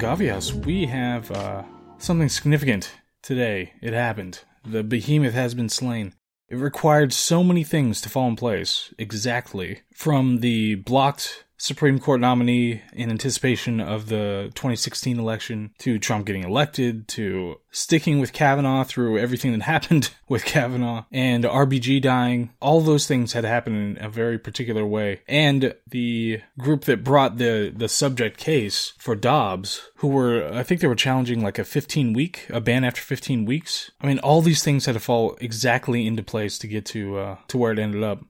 House. We have uh, something significant today. It happened. The behemoth has been slain. It required so many things to fall in place, exactly. From the blocked Supreme Court nominee in anticipation of the 2016 election to Trump getting elected to sticking with Kavanaugh through everything that happened with Kavanaugh and RBG dying. All those things had happened in a very particular way. And the group that brought the, the subject case for Dobbs, who were, I think they were challenging like a 15 week, a ban after 15 weeks. I mean, all these things had to fall exactly into place to get to, uh, to where it ended up.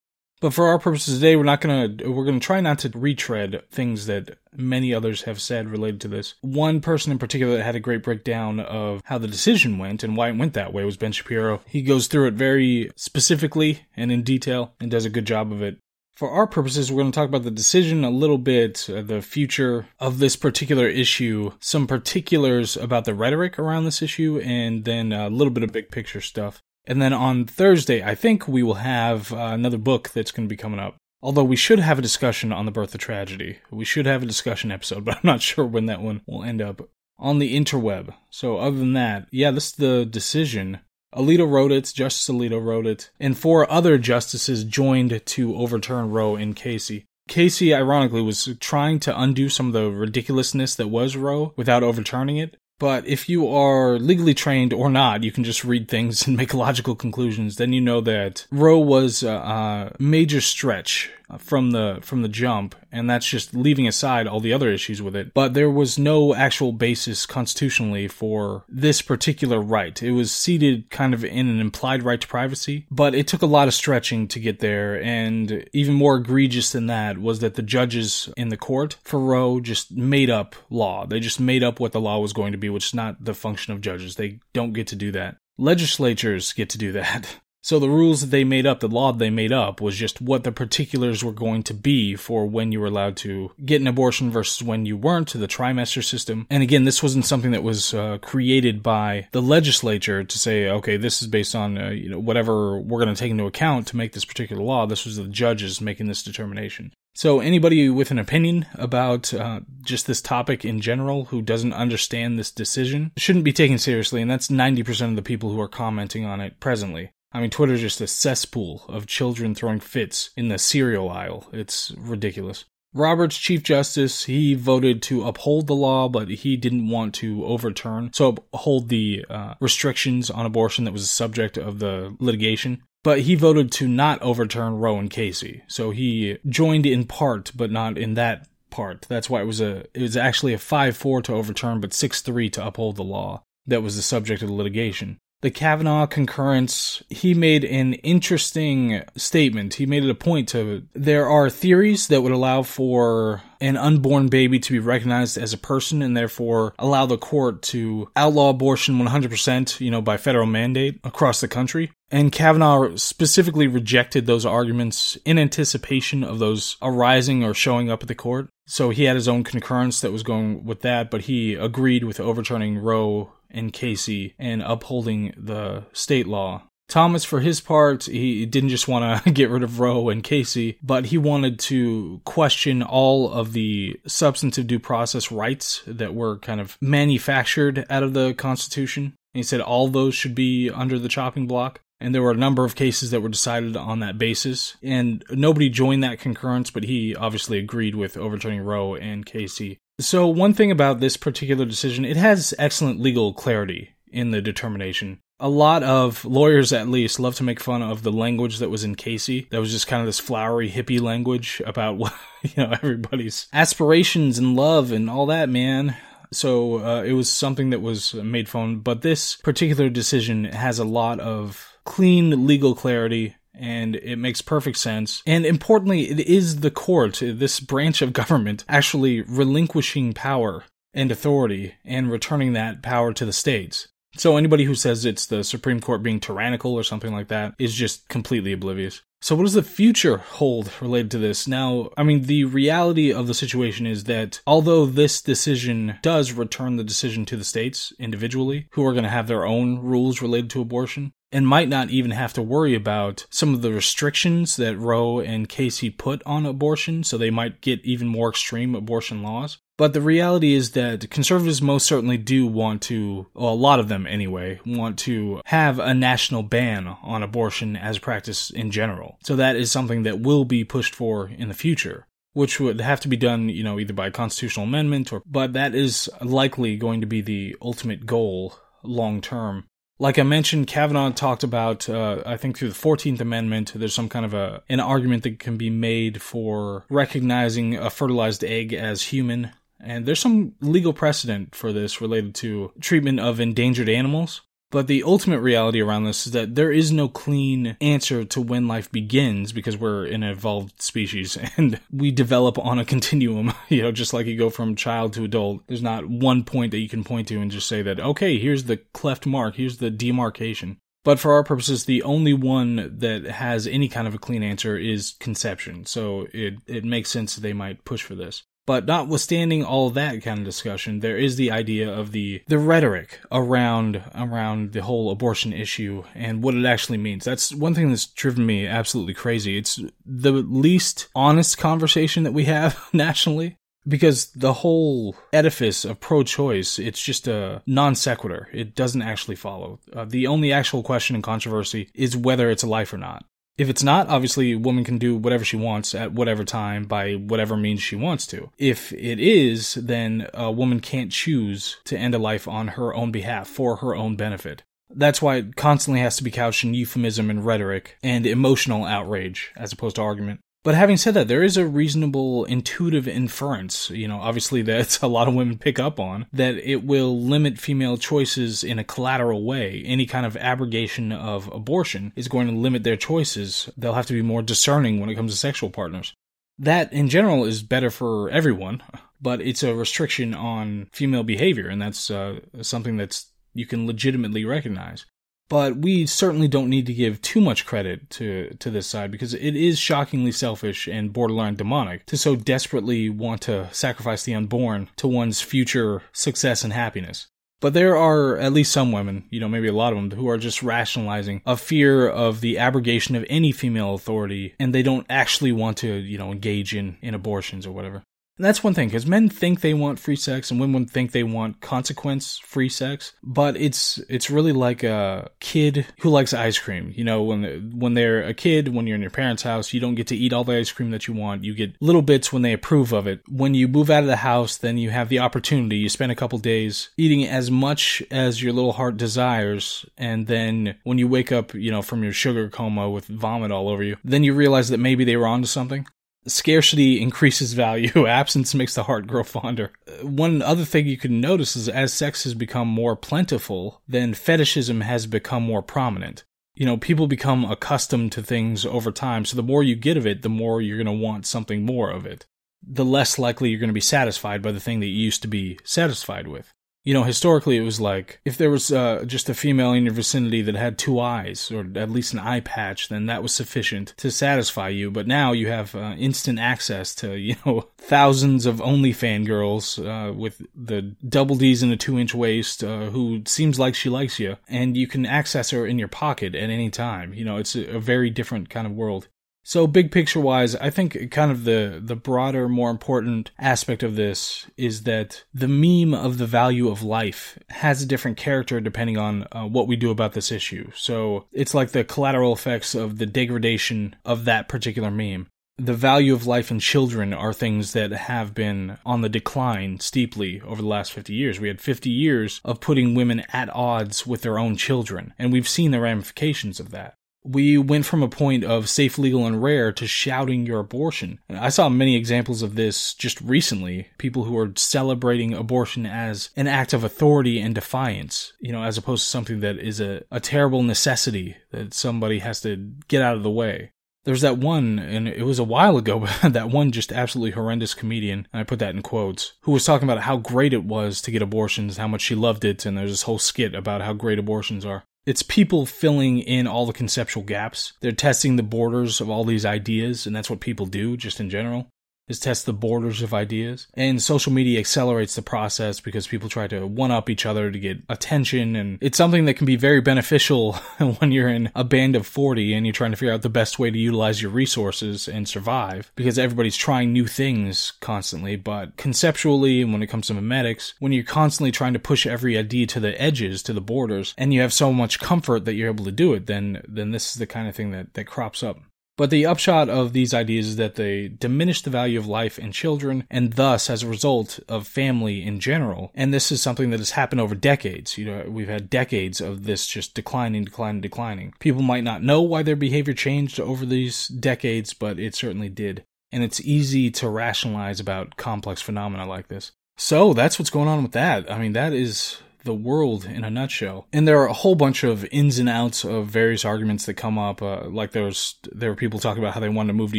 But for our purposes today, we're not gonna we're gonna try not to retread things that many others have said related to this. One person in particular that had a great breakdown of how the decision went and why it went that way was Ben Shapiro. He goes through it very specifically and in detail and does a good job of it. For our purposes, we're going to talk about the decision a little bit, uh, the future of this particular issue, some particulars about the rhetoric around this issue, and then a little bit of big picture stuff. And then on Thursday, I think we will have uh, another book that's going to be coming up. Although we should have a discussion on the birth of tragedy. We should have a discussion episode, but I'm not sure when that one will end up on the interweb. So other than that, yeah, this is the decision. Alito wrote it, Justice Alito wrote it, and four other justices joined to overturn Roe and Casey. Casey, ironically, was trying to undo some of the ridiculousness that was Roe without overturning it. But if you are legally trained or not, you can just read things and make logical conclusions. Then you know that Roe was a, major stretch from the from the jump, and that's just leaving aside all the other issues with it. But there was no actual basis constitutionally for this particular right. It was seated kind of in an implied right to privacy, but it took a lot of stretching to get there. And even more egregious than that was that the judges in the court for Roe just made up law. They just made up what the law was going to be, which is not the function of judges. They don't get to do that. Legislatures get to do that. So the rules that they made up, the law they made up, was just what the particulars were going to be for when you were allowed to get an abortion versus when you weren't, to the trimester system. And again, this wasn't something that was uh, created by the legislature to say, okay, this is based on uh, you know whatever we're going to take into account to make this particular law. This was the judges making this determination. So, anybody with an opinion about uh, just this topic in general who doesn't understand this decision shouldn't be taken seriously, and that's 90% of the people who are commenting on it presently. I mean, Twitter's just a cesspool of children throwing fits in the cereal aisle. It's ridiculous. Roberts, Chief Justice, he voted to uphold the law, but he didn't want to overturn, so uphold the uh, restrictions on abortion that was the subject of the litigation. But he voted to not overturn Roe and Casey, so he joined in part, but not in that part. That's why it was a it was actually a five four to overturn, but six three to uphold the law that was the subject of the litigation the Kavanaugh concurrence, he made an interesting statement. He made it a point to there are theories that would allow for an unborn baby to be recognized as a person and therefore allow the court to outlaw abortion 100%, you know, by federal mandate across the country. And Kavanaugh specifically rejected those arguments in anticipation of those arising or showing up at the court. So he had his own concurrence that was going with that, but he agreed with overturning Roe and Casey and upholding the state law. Thomas, for his part, he didn't just want to get rid of Roe and Casey, but he wanted to question all of the substantive due process rights that were kind of manufactured out of the Constitution. He said all those should be under the chopping block. And there were a number of cases that were decided on that basis. And nobody joined that concurrence, but he obviously agreed with overturning Roe and Casey so, one thing about this particular decision, it has excellent legal clarity in the determination. A lot of lawyers, at least, love to make fun of the language that was in Casey. That was just kind of this flowery hippie language about what, you know, everybody's aspirations and love and all that, man. So, uh, it was something that was made fun. But this particular decision has a lot of clean legal clarity and it makes perfect sense. And importantly, it is the court, this branch of government, actually relinquishing power and authority and returning that power to the states. So anybody who says it's the Supreme Court being tyrannical or something like that is just completely oblivious. So what does the future hold related to this? Now, I mean, the reality of the situation is that although this decision does return the decision to the states individually, who are going to have their own rules related to abortion, and might not even have to worry about some of the restrictions that Roe and Casey put on abortion, so they might get even more extreme abortion laws. But the reality is that conservatives most certainly do want to, well, a lot of them anyway, want to have a national ban on abortion as practice in general. So that is something that will be pushed for in the future which would have to be done, you know, either by constitutional amendment or, but that is likely going to be the ultimate goal long term. Like I mentioned, Kavanaugh talked about, uh, I think through the 14th Amendment, there's some kind of a, an argument that can be made for recognizing a fertilized egg as human. And there's some legal precedent for this related to treatment of endangered animals. But the ultimate reality around this is that there is no clean answer to when life begins because we're an evolved species and we develop on a continuum, you know, just like you go from child to adult. There's not one point that you can point to and just say that, okay, here's the cleft mark, here's the demarcation. But for our purposes, the only one that has any kind of a clean answer is conception. So it, it makes sense that they might push for this. But notwithstanding all that kind of discussion, there is the idea of the the rhetoric around around the whole abortion issue and what it actually means. That's one thing that's driven me absolutely crazy. It's the least honest conversation that we have nationally because the whole edifice of pro-choice it's just a non sequitur it doesn't actually follow uh, the only actual question and controversy is whether it's a life or not if it's not, obviously, a woman can do whatever she wants at whatever time by whatever means she wants to. If it is, then a woman can't choose to end a life on her own behalf for her own benefit. That's why it constantly has to be couched in euphemism and rhetoric and emotional outrage as opposed to argument. But having said that, there is a reasonable intuitive inference, you know, obviously that a lot of women pick up on, that it will limit female choices in a collateral way. Any kind of abrogation of abortion is going to limit their choices. They'll have to be more discerning when it comes to sexual partners. That, in general, is better for everyone, but it's a restriction on female behavior, and that's uh, something that's you can legitimately recognize. But we certainly don't need to give too much credit to, to this side because it is shockingly selfish and borderline demonic to so desperately want to sacrifice the unborn to one's future success and happiness. But there are at least some women, you know, maybe a lot of them, who are just rationalizing a fear of the abrogation of any female authority, and they don't actually want to, you know, engage in, in abortions or whatever. And that's one thing, because men think they want free sex and women think they want consequence free sex. But it's it's really like a kid who likes ice cream. You know, when when they're a kid, when you're in your parents' house, you don't get to eat all the ice cream that you want. You get little bits when they approve of it. When you move out of the house, then you have the opportunity. You spend a couple days eating as much as your little heart desires, and then when you wake up, you know, from your sugar coma with vomit all over you, then you realize that maybe they were onto something. Scarcity increases value. Absence makes the heart grow fonder. Uh, one other thing you can notice is as sex has become more plentiful, then fetishism has become more prominent. You know, people become accustomed to things over time, so the more you get of it, the more you're going to want something more of it. The less likely you're going to be satisfied by the thing that you used to be satisfied with you know, historically it was like if there was uh, just a female in your vicinity that had two eyes or at least an eye patch, then that was sufficient to satisfy you. But now you have uh, instant access to, you know, thousands of OnlyFan girls uh, with the double D's and a two inch waist uh, who seems like she likes you, and you can access her in your pocket at any time. You know, it's a, a very different kind of world. So big picture wise, I think kind of the the broader, more important aspect of this is that the meme of the value of life has a different character depending on uh, what we do about this issue. So it's like the collateral effects of the degradation of that particular meme. The value of life and children are things that have been on the decline steeply over the last 50 years. We had 50 years of putting women at odds with their own children, and we've seen the ramifications of that we went from a point of safe, legal, and rare to shouting your abortion. I saw many examples of this just recently. People who are celebrating abortion as an act of authority and defiance, you know, as opposed to something that is a, a terrible necessity that somebody has to get out of the way. There's that one, and it was a while ago, but that one just absolutely horrendous comedian, and I put that in quotes, who was talking about how great it was to get abortions, how much she loved it, and there's this whole skit about how great abortions are. It's people filling in all the conceptual gaps. They're testing the borders of all these ideas, and that's what people do just in general. Is test the borders of ideas. And social media accelerates the process because people try to one up each other to get attention. And it's something that can be very beneficial when you're in a band of 40 and you're trying to figure out the best way to utilize your resources and survive because everybody's trying new things constantly. But conceptually, and when it comes to memetics, when you're constantly trying to push every idea to the edges, to the borders, and you have so much comfort that you're able to do it, then, then this is the kind of thing that, that crops up. But the upshot of these ideas is that they diminish the value of life in children, and thus, as a result, of family in general. And this is something that has happened over decades. You know, we've had decades of this just declining, declining, declining. People might not know why their behavior changed over these decades, but it certainly did. And it's easy to rationalize about complex phenomena like this. So that's what's going on with that. I mean, that is the world in a nutshell. And there are a whole bunch of ins and outs of various arguments that come up. Uh, like there's there were people talking about how they wanted to move to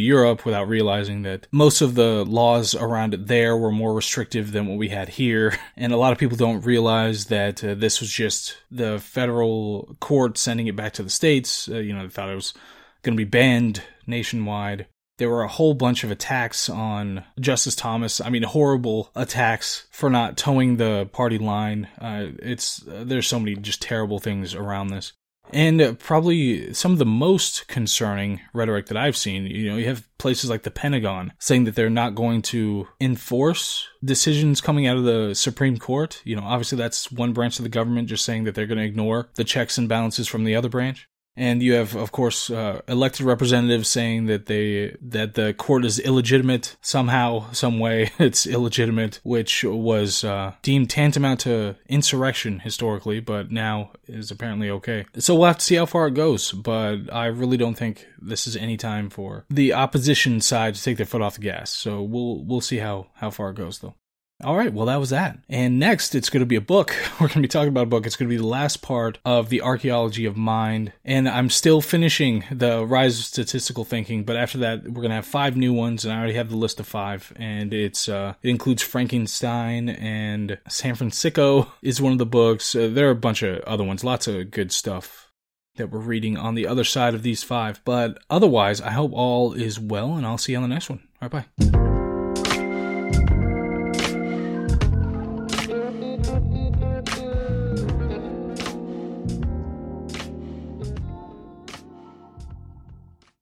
Europe without realizing that most of the laws around it there were more restrictive than what we had here. And a lot of people don't realize that uh, this was just the federal court sending it back to the states. Uh, you know, they thought it was going to be banned nationwide there were a whole bunch of attacks on Justice Thomas. I mean, horrible attacks for not toeing the party line. Uh, it's uh, there's so many just terrible things around this. And probably some of the most concerning rhetoric that I've seen, you know, you have places like the Pentagon saying that they're not going to enforce decisions coming out of the Supreme Court. You know, obviously that's one branch of the government just saying that they're going to ignore the checks and balances from the other branch and you have, of course, uh, elected representatives saying that they that the court is illegitimate somehow, some way. It's illegitimate, which was uh, deemed tantamount to insurrection historically, but now is apparently okay. So we'll have to see how far it goes. But I really don't think this is any time for the opposition side to take their foot off the gas. So we'll we'll see how how far it goes, though. All right, well, that was that. And next, it's going to be a book. We're going to be talking about a book. It's going to be the last part of the archaeology of mind. And I'm still finishing the rise of statistical thinking, but after that, we're going to have five new ones, and I already have the list of five. And it's uh, it includes Frankenstein and San Francisco is one of the books. Uh, there are a bunch of other ones, lots of good stuff that we're reading on the other side of these five. But otherwise, I hope all is well, and I'll see you on the next one. All right, bye.